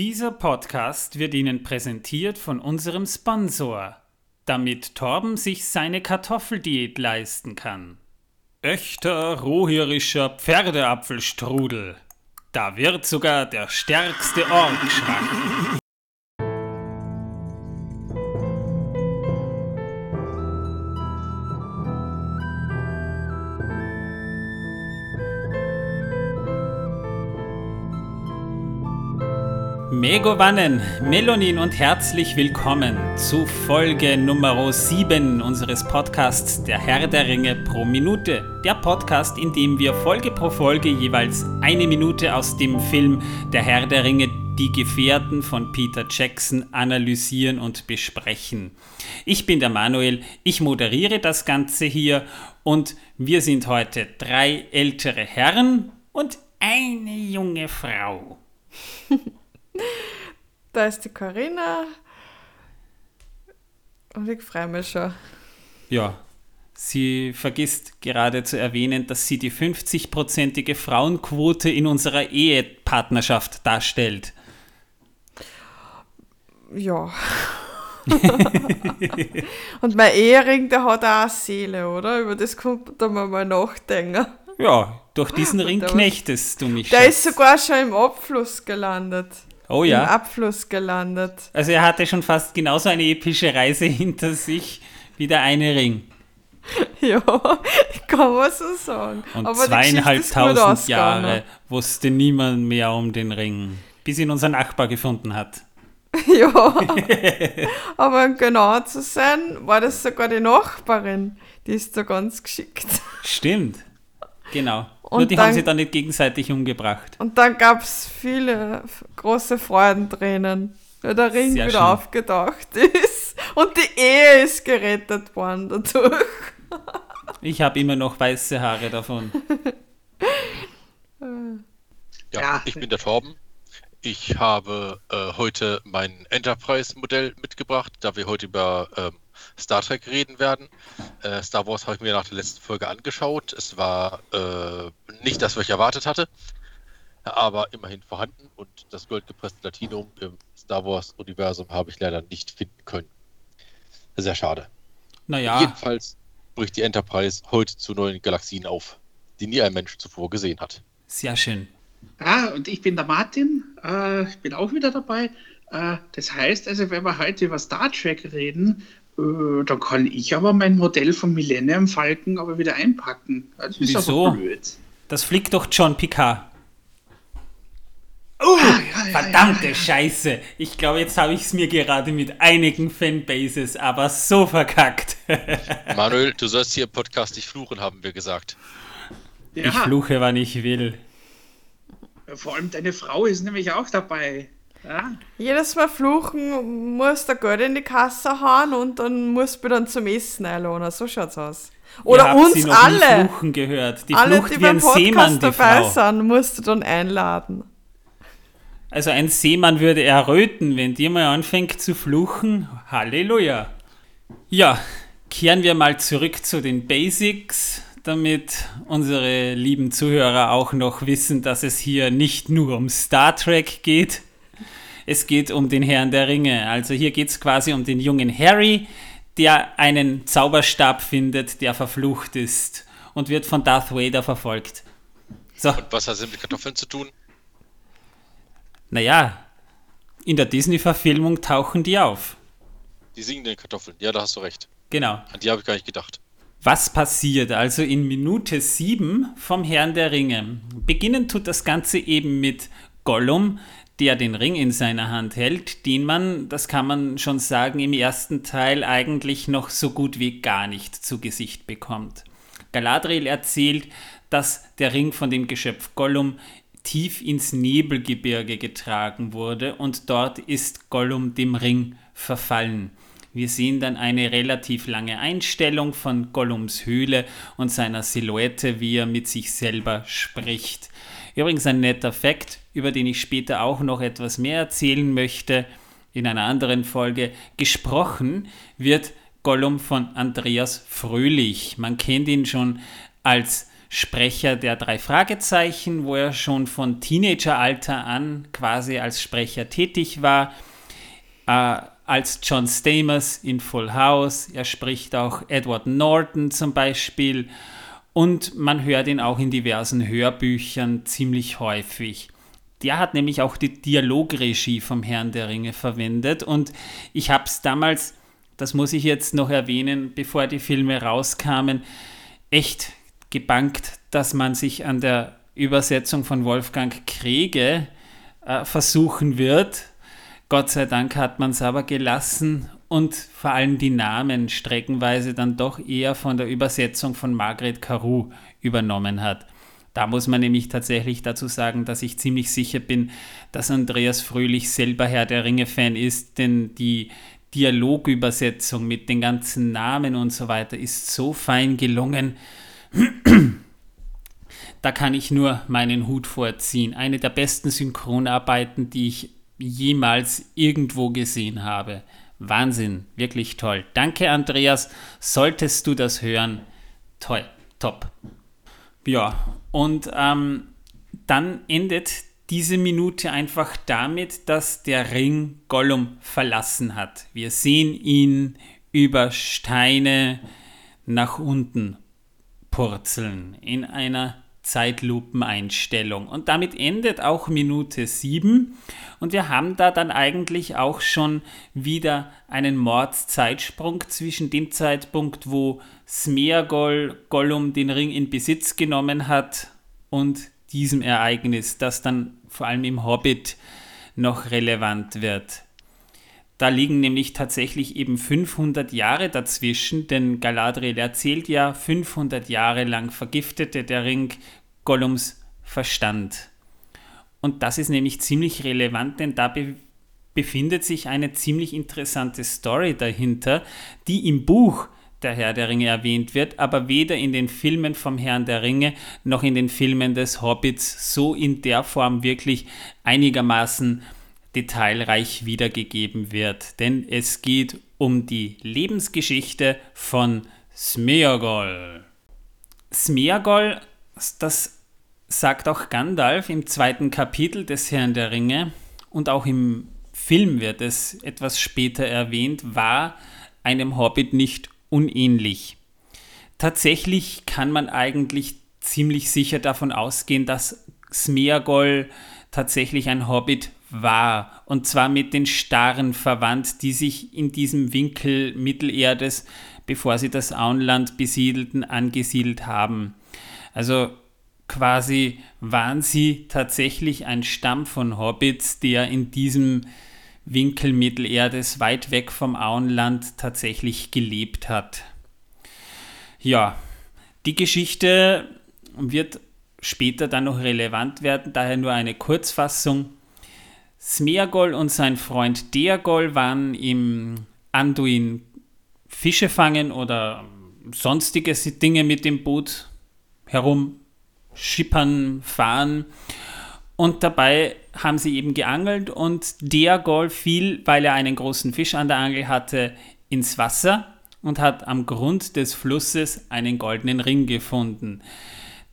Dieser Podcast wird Ihnen präsentiert von unserem Sponsor, damit Torben sich seine Kartoffeldiät leisten kann. Echter rohhirischer Pferdeapfelstrudel. Da wird sogar der stärkste Ork schrank. Megovanen, Melonin und herzlich willkommen zu Folge Nummer 7 unseres Podcasts Der Herr der Ringe pro Minute. Der Podcast, in dem wir Folge pro Folge jeweils eine Minute aus dem Film Der Herr der Ringe Die Gefährten von Peter Jackson analysieren und besprechen. Ich bin der Manuel, ich moderiere das Ganze hier und wir sind heute drei ältere Herren und eine junge Frau. Da ist die Corinna. Und ich freue mich schon. Ja, sie vergisst gerade zu erwähnen, dass sie die 50-prozentige Frauenquote in unserer Ehepartnerschaft darstellt. Ja. Und mein Ehering, der hat auch eine Seele, oder? Über das kommt man mal nachdenken. Ja, durch diesen Ring knechtest du mich. Der Schatz. ist sogar schon im Abfluss gelandet. Oh ja. Im Abfluss gelandet. Also er hatte schon fast genauso eine epische Reise hinter sich wie der eine Ring. Ja, kann man so sagen. Und Aber zweieinhalbtausend Jahre wusste niemand mehr um den Ring, bis ihn unser Nachbar gefunden hat. Ja, aber um genau zu sein, war das sogar die Nachbarin, die ist da ganz geschickt. Stimmt, genau. Und Nur die dann, haben sie dann nicht gegenseitig umgebracht. Und dann gab es viele große Freudentränen, weil der Ring Sehr wieder schön. aufgetaucht ist. Und die Ehe ist gerettet worden dadurch. Ich habe immer noch weiße Haare davon. ja, ja, ich bin der Torben. Ich habe äh, heute mein Enterprise-Modell mitgebracht, da wir heute über ähm, Star Trek reden werden. Äh, Star Wars habe ich mir nach der letzten Folge angeschaut. Es war äh, nicht das, was ich erwartet hatte, aber immerhin vorhanden. Und das goldgepresste Latinum im Star Wars-Universum habe ich leider nicht finden können. Sehr schade. Naja. Jedenfalls bricht die Enterprise heute zu neuen Galaxien auf, die nie ein Mensch zuvor gesehen hat. Sehr schön. Ah, und ich bin der Martin. Äh, ich bin auch wieder dabei. Äh, das heißt also, wenn wir heute über Star Trek reden, äh, da kann ich aber mein Modell vom Millennium Falken aber wieder einpacken. Das ist Wieso? aber blöd. Das fliegt doch John Picard. Oh, ah, ja, ja, verdammte ja, Scheiße. Ich glaube, jetzt habe ich es mir gerade mit einigen Fanbases aber so verkackt. Manuel, du sollst hier im Podcast nicht fluchen, haben wir gesagt. Ich fluche, wann ich will. Vor allem deine Frau ist nämlich auch dabei. Ja. Jedes Mal fluchen muss der Geld in die Kasse hauen und dann muss man dann zum Essen einladen. So schaut's aus. Oder Ihr uns alle. Fluchen gehört. Die alle, Flucht die ein Podcast Seemann, die dabei Frau. sind, musst du dann einladen. Also ein Seemann würde erröten, wenn dir mal anfängt zu fluchen. Halleluja. Ja, kehren wir mal zurück zu den Basics, damit unsere lieben Zuhörer auch noch wissen, dass es hier nicht nur um Star Trek geht, es geht um den Herrn der Ringe. Also hier geht es quasi um den jungen Harry, der einen Zauberstab findet, der verflucht ist und wird von Darth Vader verfolgt. So. Und was hat das mit Kartoffeln zu tun? Naja, in der Disney-Verfilmung tauchen die auf. Die singen den Kartoffeln, ja, da hast du recht. Genau. An die habe ich gar nicht gedacht. Was passiert also in Minute 7 vom Herrn der Ringe? Beginnen tut das Ganze eben mit Gollum, der den Ring in seiner Hand hält, den man, das kann man schon sagen, im ersten Teil eigentlich noch so gut wie gar nicht zu Gesicht bekommt. Galadriel erzählt, dass der Ring von dem Geschöpf Gollum tief ins Nebelgebirge getragen wurde und dort ist Gollum dem Ring verfallen. Wir sehen dann eine relativ lange Einstellung von Gollums Höhle und seiner Silhouette, wie er mit sich selber spricht. Übrigens ein netter Fakt, über den ich später auch noch etwas mehr erzählen möchte, in einer anderen Folge. Gesprochen wird Gollum von Andreas Fröhlich. Man kennt ihn schon als Sprecher der drei Fragezeichen, wo er schon von Teenageralter an quasi als Sprecher tätig war. Äh, als John Stamos in Full House. Er spricht auch Edward Norton zum Beispiel. Und man hört ihn auch in diversen Hörbüchern ziemlich häufig. Der hat nämlich auch die Dialogregie vom Herrn der Ringe verwendet. Und ich habe es damals, das muss ich jetzt noch erwähnen, bevor die Filme rauskamen, echt gebankt, dass man sich an der Übersetzung von Wolfgang Krege äh, versuchen wird. Gott sei Dank hat man es aber gelassen und vor allem die Namen streckenweise dann doch eher von der Übersetzung von Margret Caru übernommen hat. Da muss man nämlich tatsächlich dazu sagen, dass ich ziemlich sicher bin, dass Andreas Fröhlich selber Herr der Ringe-Fan ist, denn die Dialogübersetzung mit den ganzen Namen und so weiter ist so fein gelungen. da kann ich nur meinen Hut vorziehen. Eine der besten Synchronarbeiten, die ich jemals irgendwo gesehen habe. Wahnsinn, wirklich toll. Danke, Andreas. Solltest du das hören, toll, top. Ja, und ähm, dann endet diese Minute einfach damit, dass der Ring Gollum verlassen hat. Wir sehen ihn über Steine nach unten purzeln in einer Zeitlupeneinstellung. Und damit endet auch Minute 7 und wir haben da dann eigentlich auch schon wieder einen Mordszeitsprung zwischen dem Zeitpunkt, wo Smeagol Gollum den Ring in Besitz genommen hat und diesem Ereignis, das dann vor allem im Hobbit noch relevant wird. Da liegen nämlich tatsächlich eben 500 Jahre dazwischen, denn Galadriel erzählt ja, 500 Jahre lang vergiftete der Ring Gollums Verstand. Und das ist nämlich ziemlich relevant, denn da be befindet sich eine ziemlich interessante Story dahinter, die im Buch der Herr der Ringe erwähnt wird, aber weder in den Filmen vom Herrn der Ringe noch in den Filmen des Hobbits so in der Form wirklich einigermaßen detailreich wiedergegeben wird, denn es geht um die Lebensgeschichte von Smeagol. Smeagol, das sagt auch Gandalf im zweiten Kapitel des Herrn der Ringe und auch im Film wird es etwas später erwähnt, war einem Hobbit nicht unähnlich. Tatsächlich kann man eigentlich ziemlich sicher davon ausgehen, dass Smeagol tatsächlich ein Hobbit war. Und zwar mit den Starren verwandt, die sich in diesem Winkel Mittelerdes, bevor sie das Auenland besiedelten, angesiedelt haben. Also quasi waren sie tatsächlich ein Stamm von Hobbits, der in diesem Winkel Mittelerdes weit weg vom Auenland tatsächlich gelebt hat. Ja, die Geschichte wird später dann noch relevant werden, daher nur eine Kurzfassung. Smeagol und sein Freund Deagol waren im Anduin Fische fangen oder sonstige Dinge mit dem Boot herumschippern, fahren. Und dabei haben sie eben geangelt und Deagol fiel, weil er einen großen Fisch an der Angel hatte, ins Wasser und hat am Grund des Flusses einen goldenen Ring gefunden.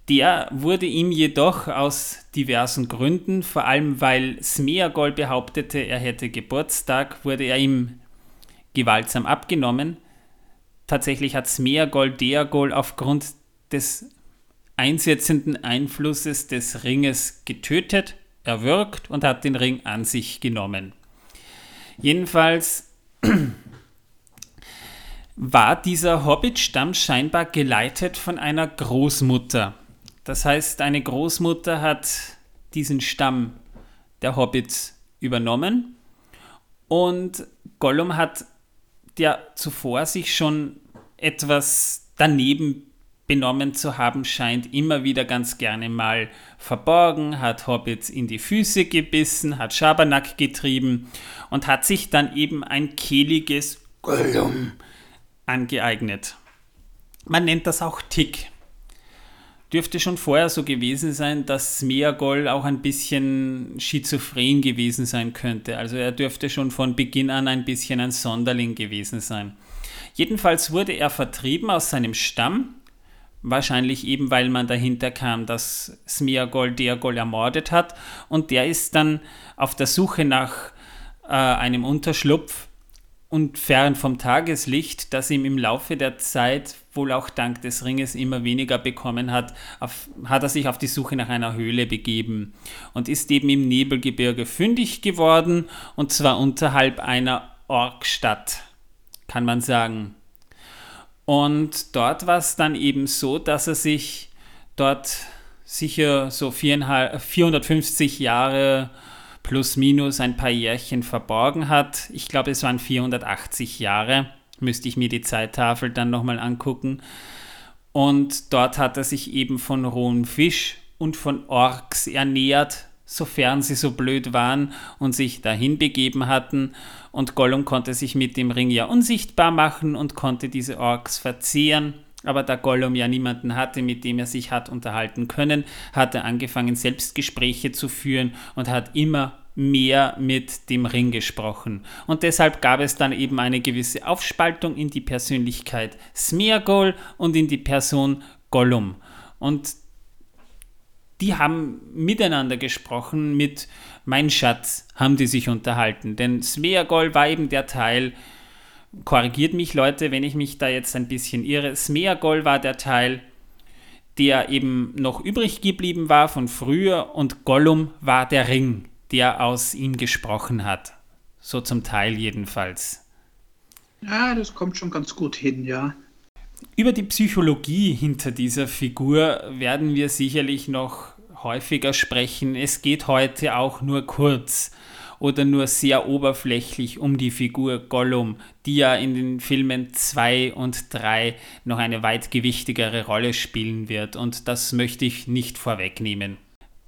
Der wurde ihm jedoch aus diversen Gründen, vor allem weil Smeagol behauptete, er hätte Geburtstag, wurde er ihm gewaltsam abgenommen. Tatsächlich hat Smeagol Deagol aufgrund des einsetzenden Einflusses des Ringes getötet, erwürgt und hat den Ring an sich genommen. Jedenfalls war dieser Hobbit-Stamm scheinbar geleitet von einer Großmutter. Das heißt, eine Großmutter hat diesen Stamm der Hobbits übernommen und Gollum hat ja zuvor sich schon etwas daneben benommen zu haben scheint, immer wieder ganz gerne mal verborgen, hat Hobbits in die Füße gebissen, hat Schabernack getrieben und hat sich dann eben ein kehliges Gollum angeeignet. Man nennt das auch Tick dürfte schon vorher so gewesen sein, dass Smeagol auch ein bisschen schizophren gewesen sein könnte. Also er dürfte schon von Beginn an ein bisschen ein Sonderling gewesen sein. Jedenfalls wurde er vertrieben aus seinem Stamm Wahrscheinlich eben, weil man dahinter kam, dass Smeagol Deagol ermordet hat. Und der ist dann auf der Suche nach äh, einem Unterschlupf und fern vom Tageslicht, das ihm im Laufe der Zeit, wohl auch dank des Ringes, immer weniger bekommen hat, auf, hat er sich auf die Suche nach einer Höhle begeben und ist eben im Nebelgebirge fündig geworden, und zwar unterhalb einer Orkstadt, kann man sagen. Und dort war es dann eben so, dass er sich dort sicher so 450 Jahre plus minus ein paar Jährchen verborgen hat. Ich glaube, es waren 480 Jahre. Müsste ich mir die Zeittafel dann nochmal angucken. Und dort hat er sich eben von rohem Fisch und von Orks ernährt, sofern sie so blöd waren und sich dahin begeben hatten. Und Gollum konnte sich mit dem Ring ja unsichtbar machen und konnte diese Orks verzehren. Aber da Gollum ja niemanden hatte, mit dem er sich hat unterhalten können, hat er angefangen, Selbstgespräche zu führen und hat immer mehr mit dem Ring gesprochen. Und deshalb gab es dann eben eine gewisse Aufspaltung in die Persönlichkeit Smeagol und in die Person Gollum. Und die haben miteinander gesprochen, mit Mein Schatz haben die sich unterhalten. Denn Smeagol war eben der Teil, korrigiert mich Leute, wenn ich mich da jetzt ein bisschen irre, Smeagol war der Teil, der eben noch übrig geblieben war von früher und Gollum war der Ring, der aus ihm gesprochen hat. So zum Teil jedenfalls. Ja, das kommt schon ganz gut hin, ja. Über die Psychologie hinter dieser Figur werden wir sicherlich noch häufiger sprechen. Es geht heute auch nur kurz oder nur sehr oberflächlich um die Figur Gollum, die ja in den Filmen 2 und 3 noch eine weit gewichtigere Rolle spielen wird und das möchte ich nicht vorwegnehmen.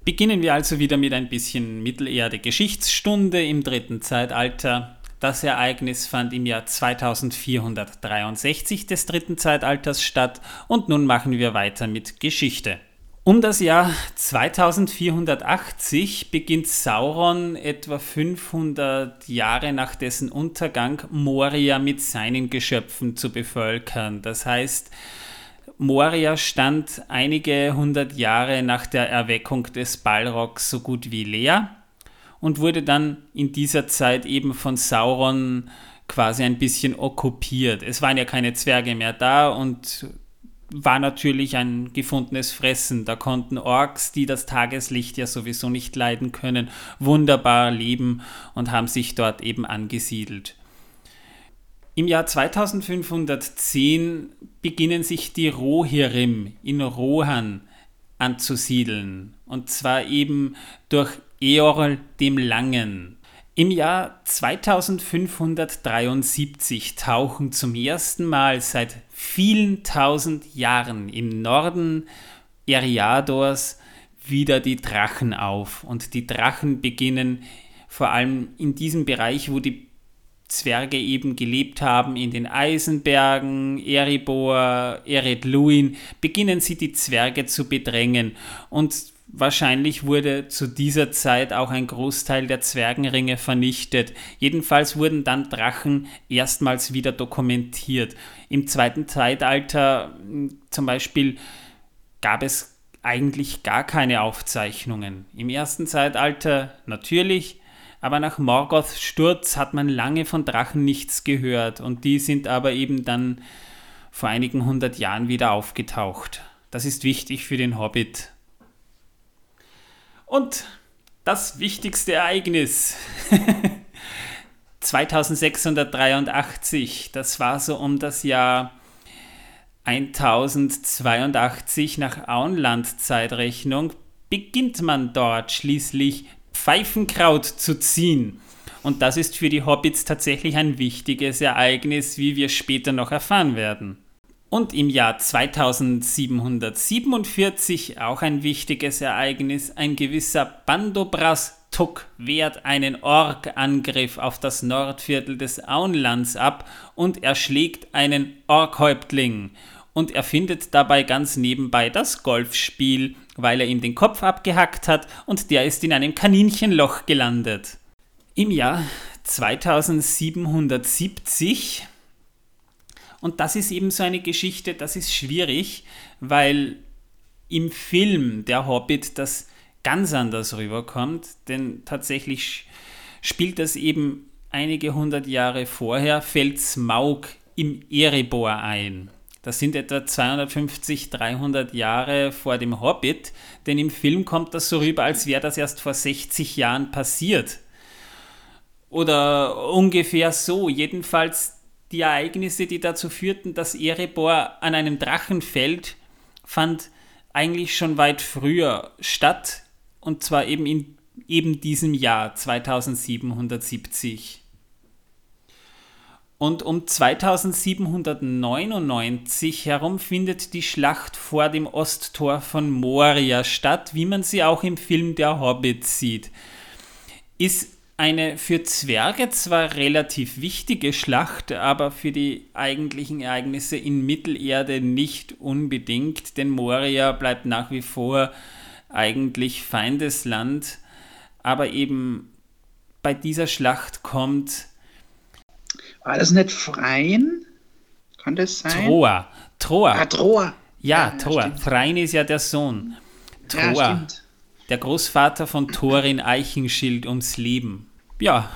Beginnen wir also wieder mit ein bisschen Mittelerde-Geschichtsstunde im dritten Zeitalter. Das Ereignis fand im Jahr 2463 des dritten Zeitalters statt und nun machen wir weiter mit Geschichte. Um das Jahr 2480 beginnt Sauron etwa 500 Jahre nach dessen Untergang Moria mit seinen Geschöpfen zu bevölkern. Das heißt, Moria stand einige hundert Jahre nach der Erweckung des Balrogs so gut wie leer und wurde dann in dieser Zeit eben von Sauron quasi ein bisschen okkupiert. Es waren ja keine Zwerge mehr da und war natürlich ein gefundenes Fressen. Da konnten Orks, die das Tageslicht ja sowieso nicht leiden können, wunderbar leben und haben sich dort eben angesiedelt. Im Jahr 2510 beginnen sich die Rohirrim in Rohan anzusiedeln. Und zwar eben durch Eorl dem Langen. Im Jahr 2573 tauchen zum ersten Mal seit vielen tausend Jahren im Norden Eriadors wieder die Drachen auf. Und die Drachen beginnen vor allem in diesem Bereich, wo die Zwerge eben gelebt haben, in den Eisenbergen, Erebor, Eredluin, beginnen sie die Zwerge zu bedrängen. Und Wahrscheinlich wurde zu dieser Zeit auch ein Großteil der Zwergenringe vernichtet. Jedenfalls wurden dann Drachen erstmals wieder dokumentiert. Im zweiten Zeitalter hm, zum Beispiel gab es eigentlich gar keine Aufzeichnungen. Im ersten Zeitalter natürlich, aber nach Morgoths Sturz hat man lange von Drachen nichts gehört und die sind aber eben dann vor einigen hundert Jahren wieder aufgetaucht. Das ist wichtig für den Hobbit. Und das wichtigste Ereignis. 2683, das war so um das Jahr 1082 nach Auenland-Zeitrechnung, beginnt man dort schließlich Pfeifenkraut zu ziehen. Und das ist für die Hobbits tatsächlich ein wichtiges Ereignis, wie wir später noch erfahren werden. Und im Jahr 2747, auch ein wichtiges Ereignis, ein gewisser Bandobras Tuck wehrt einen Ork-Angriff auf das Nordviertel des Auenlands ab und erschlägt einen Orkhäuptling. Und er findet dabei ganz nebenbei das Golfspiel, weil er ihm den Kopf abgehackt hat und der ist in einem Kaninchenloch gelandet. Im Jahr 2770 Und das ist eben so eine Geschichte, das ist schwierig, weil im Film Der Hobbit das ganz anders rüberkommt, denn tatsächlich spielt das eben einige hundert Jahre vorher, fällt Smaug im Erebor ein. Das sind etwa 250, 300 Jahre vor dem Hobbit, denn im Film kommt das so rüber, als wäre das erst vor 60 Jahren passiert. Oder ungefähr so. Jedenfalls die Ereignisse, die dazu führten, dass Erebor an einem Drachen fällt, fand eigentlich schon weit früher statt. Und zwar eben in eben diesem Jahr 2770. Und um 2799 herum findet die Schlacht vor dem Osttor von Moria statt, wie man sie auch im Film Der Hobbit sieht. Ist eine für Zwerge zwar relativ wichtige Schlacht, aber für die eigentlichen Ereignisse in Mittelerde nicht unbedingt, denn Moria bleibt nach wie vor eigentlich Feindesland, aber eben bei dieser Schlacht kommt war das nicht Freien? Kann das sein? Troa. Troa. Ah, Troa. Ja, ja Troa. Ja, Freien ist ja der Sohn. Troa. Ja, der Großvater von Thorin Eichenschild ums Leben. Ja,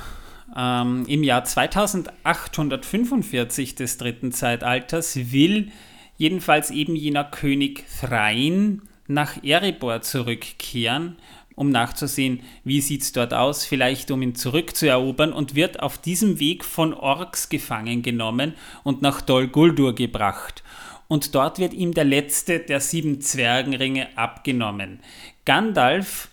ähm, im Jahr 2845 des dritten Zeitalters will jedenfalls eben jener König Thrain nach Erebor zurückkehren um nachzusehen, wie sieht es dort aus, vielleicht um ihn zurückzuerobern und wird auf diesem Weg von Orks gefangen genommen und nach Dol Guldur gebracht. Und dort wird ihm der letzte der sieben Zwergenringe abgenommen. Gandalf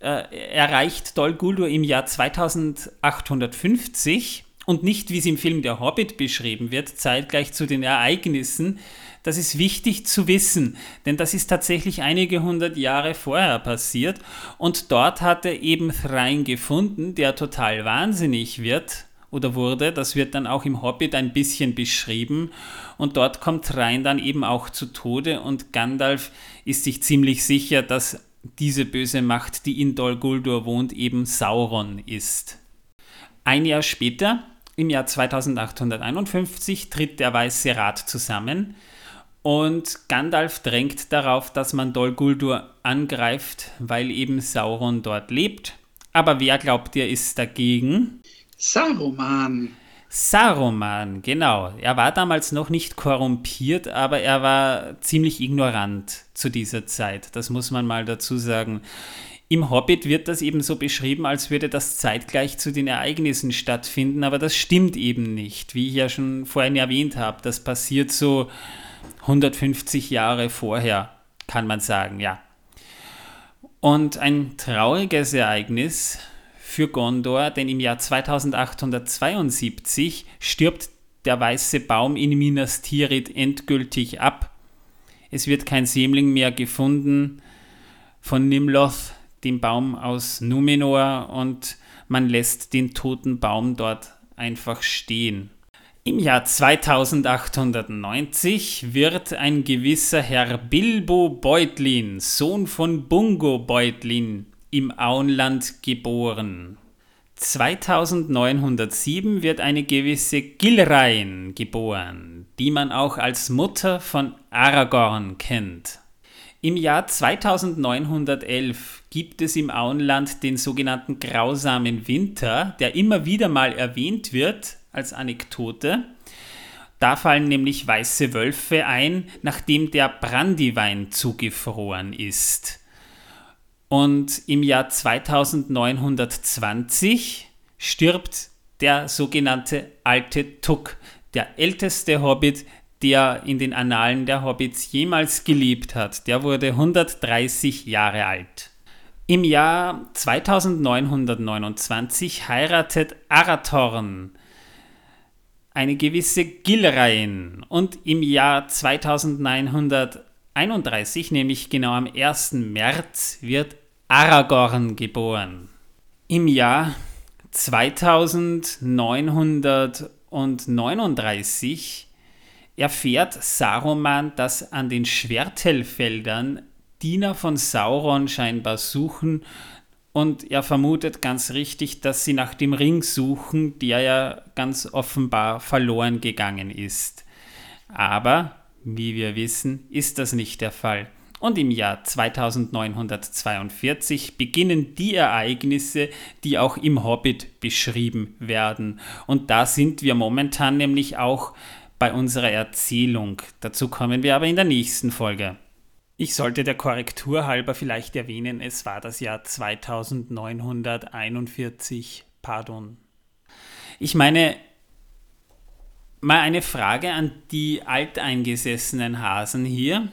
äh, erreicht Dol Guldur im Jahr 2850 und nicht, wie es im Film Der Hobbit beschrieben wird, zeitgleich zu den Ereignissen, das ist wichtig zu wissen, denn das ist tatsächlich einige hundert Jahre vorher passiert und dort hat er eben Thrain gefunden, der total wahnsinnig wird oder wurde. Das wird dann auch im Hobbit ein bisschen beschrieben und dort kommt Thrain dann eben auch zu Tode und Gandalf ist sich ziemlich sicher, dass diese böse Macht, die in Dol Guldur wohnt, eben Sauron ist. Ein Jahr später, im Jahr 2851, tritt der Weiße Rat zusammen und Gandalf drängt darauf, dass man Dol Guldur angreift, weil eben Sauron dort lebt. Aber wer glaubt ihr ist dagegen? Saruman. Saruman, genau. Er war damals noch nicht korrumpiert, aber er war ziemlich ignorant zu dieser Zeit. Das muss man mal dazu sagen. Im Hobbit wird das eben so beschrieben, als würde das zeitgleich zu den Ereignissen stattfinden, aber das stimmt eben nicht. Wie ich ja schon vorhin erwähnt habe, das passiert so 150 Jahre vorher, kann man sagen, ja. Und ein trauriges Ereignis für Gondor, denn im Jahr 2872 stirbt der weiße Baum in Minas Tirith endgültig ab. Es wird kein Sämling mehr gefunden von Nimloth, dem Baum aus Numenor, und man lässt den toten Baum dort einfach stehen. Im Jahr 2890 wird ein gewisser Herr Bilbo Beutlin, Sohn von Bungo Beutlin, im Auenland geboren. 2907 wird eine gewisse Gilrain geboren, die man auch als Mutter von Aragorn kennt. Im Jahr 2911 gibt es im Auenland den sogenannten grausamen Winter, der immer wieder mal erwähnt wird, als Anekdote. Da fallen nämlich weiße Wölfe ein, nachdem der Brandywein zugefroren ist. Und im Jahr 2920 stirbt der sogenannte alte Tuck, der älteste Hobbit, der in den Annalen der Hobbits jemals gelebt hat. Der wurde 130 Jahre alt. Im Jahr 2929 heiratet Arathorn eine gewisse Gilrain und im Jahr 2931, nämlich genau am 1. März, wird Aragorn geboren. Im Jahr 2939 erfährt Saruman, dass an den Schwertelfeldern Diener von Sauron scheinbar suchen, und er vermutet ganz richtig, dass sie nach dem Ring suchen, der ja ganz offenbar verloren gegangen ist. Aber, wie wir wissen, ist das nicht der Fall. Und im Jahr 2942 beginnen die Ereignisse, die auch im Hobbit beschrieben werden. Und da sind wir momentan nämlich auch bei unserer Erzählung. Dazu kommen wir aber in der nächsten Folge. Ich sollte der Korrektur halber vielleicht erwähnen, es war das Jahr 2941. Pardon. Ich meine, mal eine Frage an die alteingesessenen Hasen hier.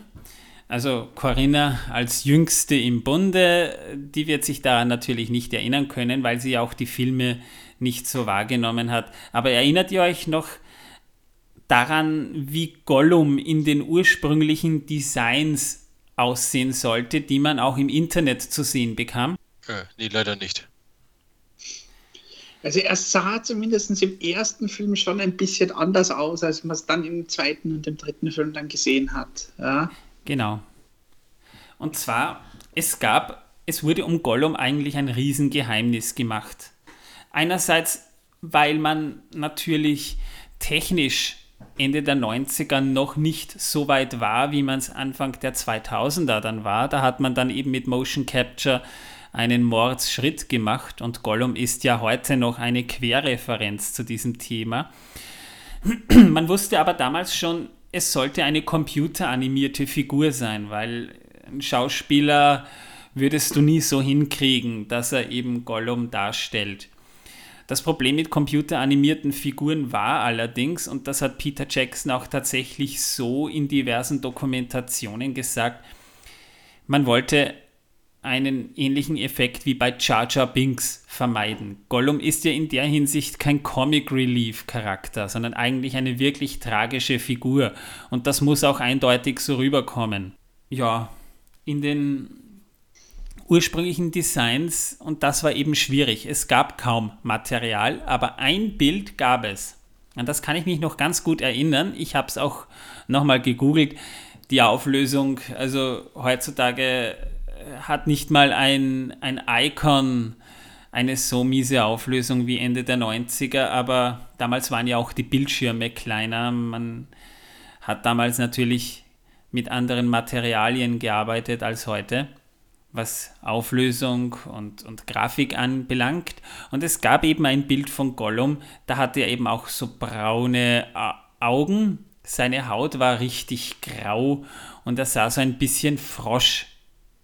Also Corinna als jüngste im Bunde, die wird sich daran natürlich nicht erinnern können, weil sie auch die Filme nicht so wahrgenommen hat. Aber erinnert ihr euch noch daran, wie Gollum in den ursprünglichen Designs aussehen sollte, die man auch im Internet zu sehen bekam? Äh, nee, leider nicht. Also er sah zumindest im ersten Film schon ein bisschen anders aus, als man es dann im zweiten und im dritten Film dann gesehen hat. Ja. Genau. Und zwar, es gab, es wurde um Gollum eigentlich ein Riesengeheimnis gemacht. Einerseits, weil man natürlich technisch Ende der 90er noch nicht so weit war, wie man es Anfang der 2000er dann war. Da hat man dann eben mit Motion Capture einen Mordsschritt gemacht und Gollum ist ja heute noch eine Querreferenz zu diesem Thema. Man wusste aber damals schon, es sollte eine computeranimierte Figur sein, weil ein Schauspieler würdest du nie so hinkriegen, dass er eben Gollum darstellt. Das Problem mit computeranimierten Figuren war allerdings, und das hat Peter Jackson auch tatsächlich so in diversen Dokumentationen gesagt, man wollte einen ähnlichen Effekt wie bei Jar Jar Binks vermeiden. Gollum ist ja in der Hinsicht kein Comic Relief Charakter, sondern eigentlich eine wirklich tragische Figur und das muss auch eindeutig so rüberkommen. Ja, in den ursprünglichen Designs und das war eben schwierig. Es gab kaum Material, aber ein Bild gab es. An das kann ich mich noch ganz gut erinnern. Ich habe es auch nochmal gegoogelt. Die Auflösung, also heutzutage hat nicht mal ein, ein Icon eine so miese Auflösung wie Ende der 90er, aber damals waren ja auch die Bildschirme kleiner. Man hat damals natürlich mit anderen Materialien gearbeitet als heute, was Auflösung und, und Grafik anbelangt. Und es gab eben ein Bild von Gollum, da hatte er eben auch so braune Augen. Seine Haut war richtig grau und er sah so ein bisschen Frosch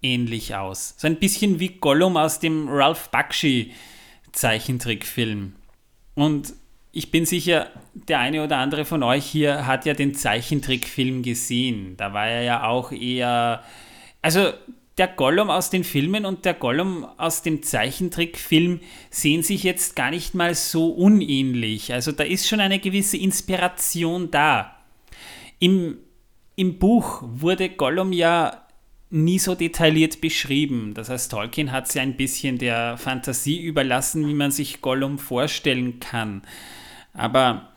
ähnlich aus. So ein bisschen wie Gollum aus dem Ralph Bakshi Zeichentrickfilm. Und ich bin sicher, der eine oder andere von euch hier hat ja den Zeichentrickfilm gesehen. Da war er ja auch eher. Also der Gollum aus den Filmen und der Gollum aus dem Zeichentrickfilm sehen sich jetzt gar nicht mal so unähnlich. Also da ist schon eine gewisse Inspiration da. Im, im Buch wurde Gollum ja nie so detailliert beschrieben. Das heißt, Tolkien hat sie ein bisschen der Fantasie überlassen, wie man sich Gollum vorstellen kann. Aber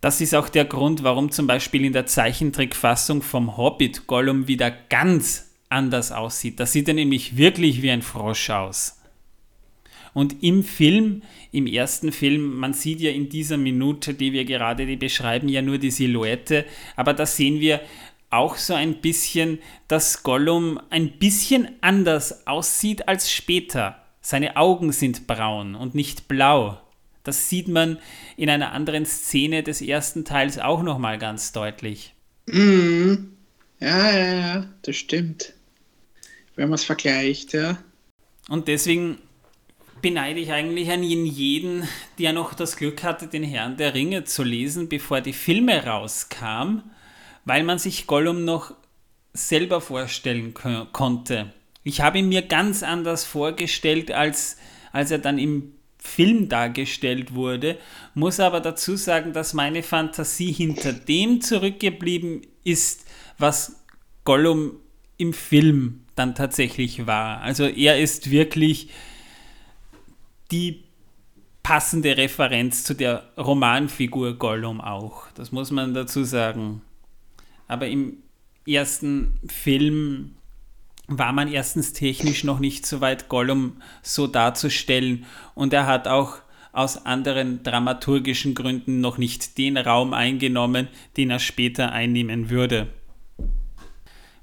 das ist auch der Grund, warum zum Beispiel in der Zeichentrickfassung vom Hobbit Gollum wieder ganz anders aussieht. Das sieht er nämlich wirklich wie ein Frosch aus. Und im Film, im ersten Film, man sieht ja in dieser Minute, die wir gerade die beschreiben, ja nur die Silhouette, aber da sehen wir auch so ein bisschen, dass Gollum ein bisschen anders aussieht als später. Seine Augen sind braun und nicht blau. Das sieht man in einer anderen Szene des ersten Teils auch nochmal ganz deutlich. Mm. Ja, ja, ja, das stimmt. Wenn man es vergleicht, ja. Und deswegen beneide ich eigentlich an jeden, der noch das Glück hatte, den Herrn der Ringe zu lesen, bevor die Filme rauskamen weil man sich Gollum noch selber vorstellen konnte. Ich habe ihn mir ganz anders vorgestellt, als, als er dann im Film dargestellt wurde, muss aber dazu sagen, dass meine Fantasie hinter dem zurückgeblieben ist, was Gollum im Film dann tatsächlich war. Also er ist wirklich die passende Referenz zu der Romanfigur Gollum auch. Das muss man dazu sagen. Aber im ersten Film war man erstens technisch noch nicht so weit, Gollum so darzustellen. Und er hat auch aus anderen dramaturgischen Gründen noch nicht den Raum eingenommen, den er später einnehmen würde.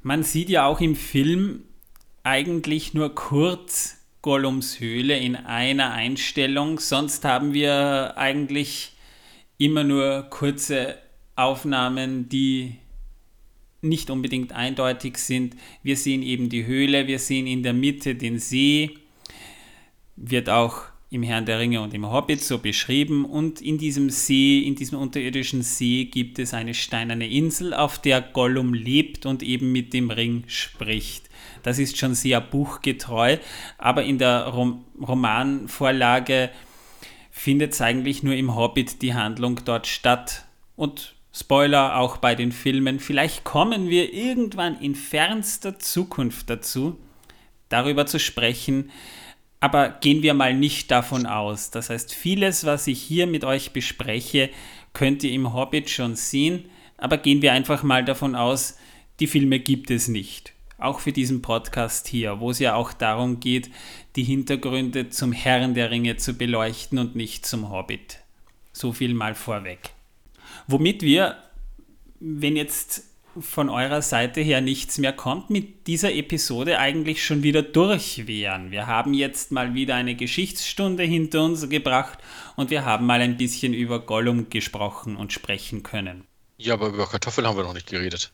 Man sieht ja auch im Film eigentlich nur kurz Gollums Höhle in einer Einstellung, sonst haben wir eigentlich immer nur kurze Aufnahmen, die nicht unbedingt eindeutig sind. Wir sehen eben die Höhle, wir sehen in der Mitte den See, wird auch im Herrn der Ringe und im Hobbit so beschrieben. Und in diesem See, in diesem unterirdischen See gibt es eine steinerne Insel, auf der Gollum lebt und eben mit dem Ring spricht. Das ist schon sehr buchgetreu, aber in der Rom Romanvorlage findet es eigentlich nur im Hobbit die Handlung dort statt. Und Spoiler auch bei den Filmen, vielleicht kommen wir irgendwann in fernster Zukunft dazu, darüber zu sprechen, aber gehen wir mal nicht davon aus. Das heißt, vieles, was ich hier mit euch bespreche, könnt ihr im Hobbit schon sehen, aber gehen wir einfach mal davon aus, die Filme gibt es nicht. Auch für diesen Podcast hier, wo es ja auch darum geht, die Hintergründe zum Herrn der Ringe zu beleuchten und nicht zum Hobbit. So viel mal vorweg. Womit wir, wenn jetzt von eurer Seite her nichts mehr kommt, mit dieser Episode eigentlich schon wieder durch wären. Wir haben jetzt mal wieder eine Geschichtsstunde hinter uns gebracht und wir haben mal ein bisschen über Gollum gesprochen und sprechen können. Ja, aber über Kartoffeln haben wir noch nicht geredet.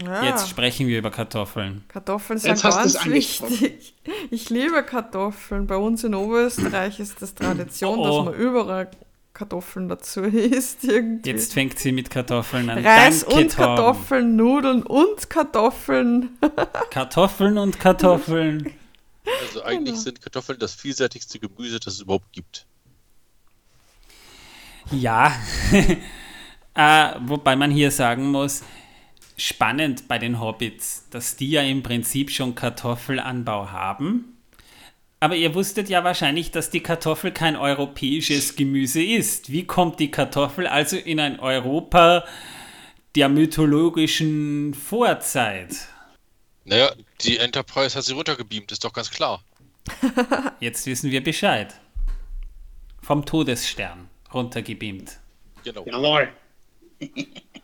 Ja. Jetzt sprechen wir über Kartoffeln. Kartoffeln sind Jetzt ganz wichtig. Ich liebe Kartoffeln. Bei uns in Oberösterreich ist das Tradition, oh oh. dass man überall Kartoffeln dazu isst. Irgendwie. Jetzt fängt sie mit Kartoffeln an. Reis Danke, und Tom. Kartoffeln, Nudeln und Kartoffeln. Kartoffeln und Kartoffeln. Also eigentlich genau. sind Kartoffeln das vielseitigste Gemüse, das es überhaupt gibt. Ja, äh, wobei man hier sagen muss, spannend bei den Hobbits, dass die ja im Prinzip schon Kartoffelanbau haben aber ihr wusstet ja wahrscheinlich, dass die Kartoffel kein europäisches Gemüse ist. Wie kommt die Kartoffel also in ein Europa der mythologischen Vorzeit? Naja, die Enterprise hat sie runtergebeamt, ist doch ganz klar. Jetzt wissen wir Bescheid. Vom Todesstern runtergebeamt. Genau. Jawohl.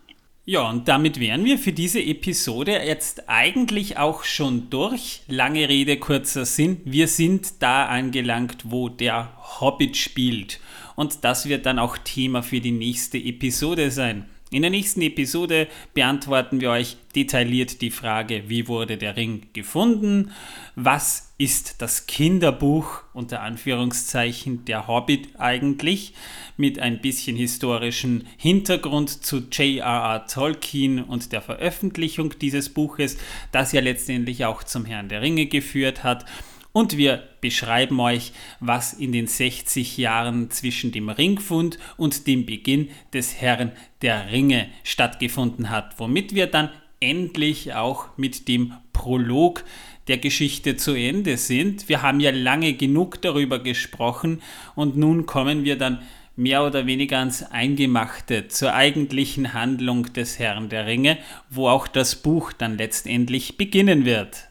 Ja, und damit wären wir für diese Episode jetzt eigentlich auch schon durch. Lange Rede, kurzer Sinn. Wir sind da angelangt, wo der Hobbit spielt. Und das wird dann auch Thema für die nächste Episode sein. In der nächsten Episode beantworten wir euch detailliert die Frage, wie wurde der Ring gefunden, was ist das Kinderbuch unter Anführungszeichen der Hobbit eigentlich, mit ein bisschen historischem Hintergrund zu J.R.R. Tolkien und der Veröffentlichung dieses Buches, das ja letztendlich auch zum Herrn der Ringe geführt hat und wir beschreiben euch, was in den 60 Jahren zwischen dem Ringfund und dem Beginn des Herrn der Ringe stattgefunden hat, womit wir dann endlich auch mit dem Prolog der Geschichte zu Ende sind. Wir haben ja lange genug darüber gesprochen und nun kommen wir dann mehr oder weniger ans Eingemachte, zur eigentlichen Handlung des Herrn der Ringe, wo auch das Buch dann letztendlich beginnen wird.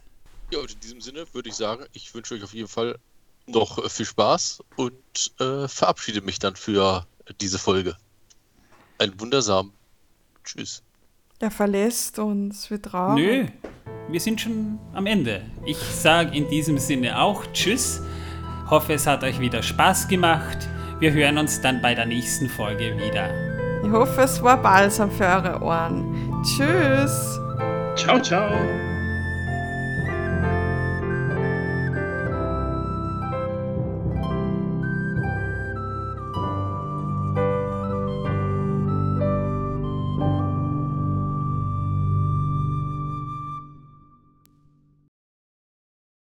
Ja, und in diesem Sinne würde ich sagen, ich wünsche euch auf jeden Fall noch äh, viel Spaß und äh, verabschiede mich dann für diese Folge. Ein wundersamen Tschüss. Er verlässt uns, wir trauen. Nö, wir sind schon am Ende. Ich sage in diesem Sinne auch Tschüss. Hoffe, es hat euch wieder Spaß gemacht. Wir hören uns dann bei der nächsten Folge wieder. Ich hoffe, es war balsam für eure Ohren. Tschüss. Ciao, ciao.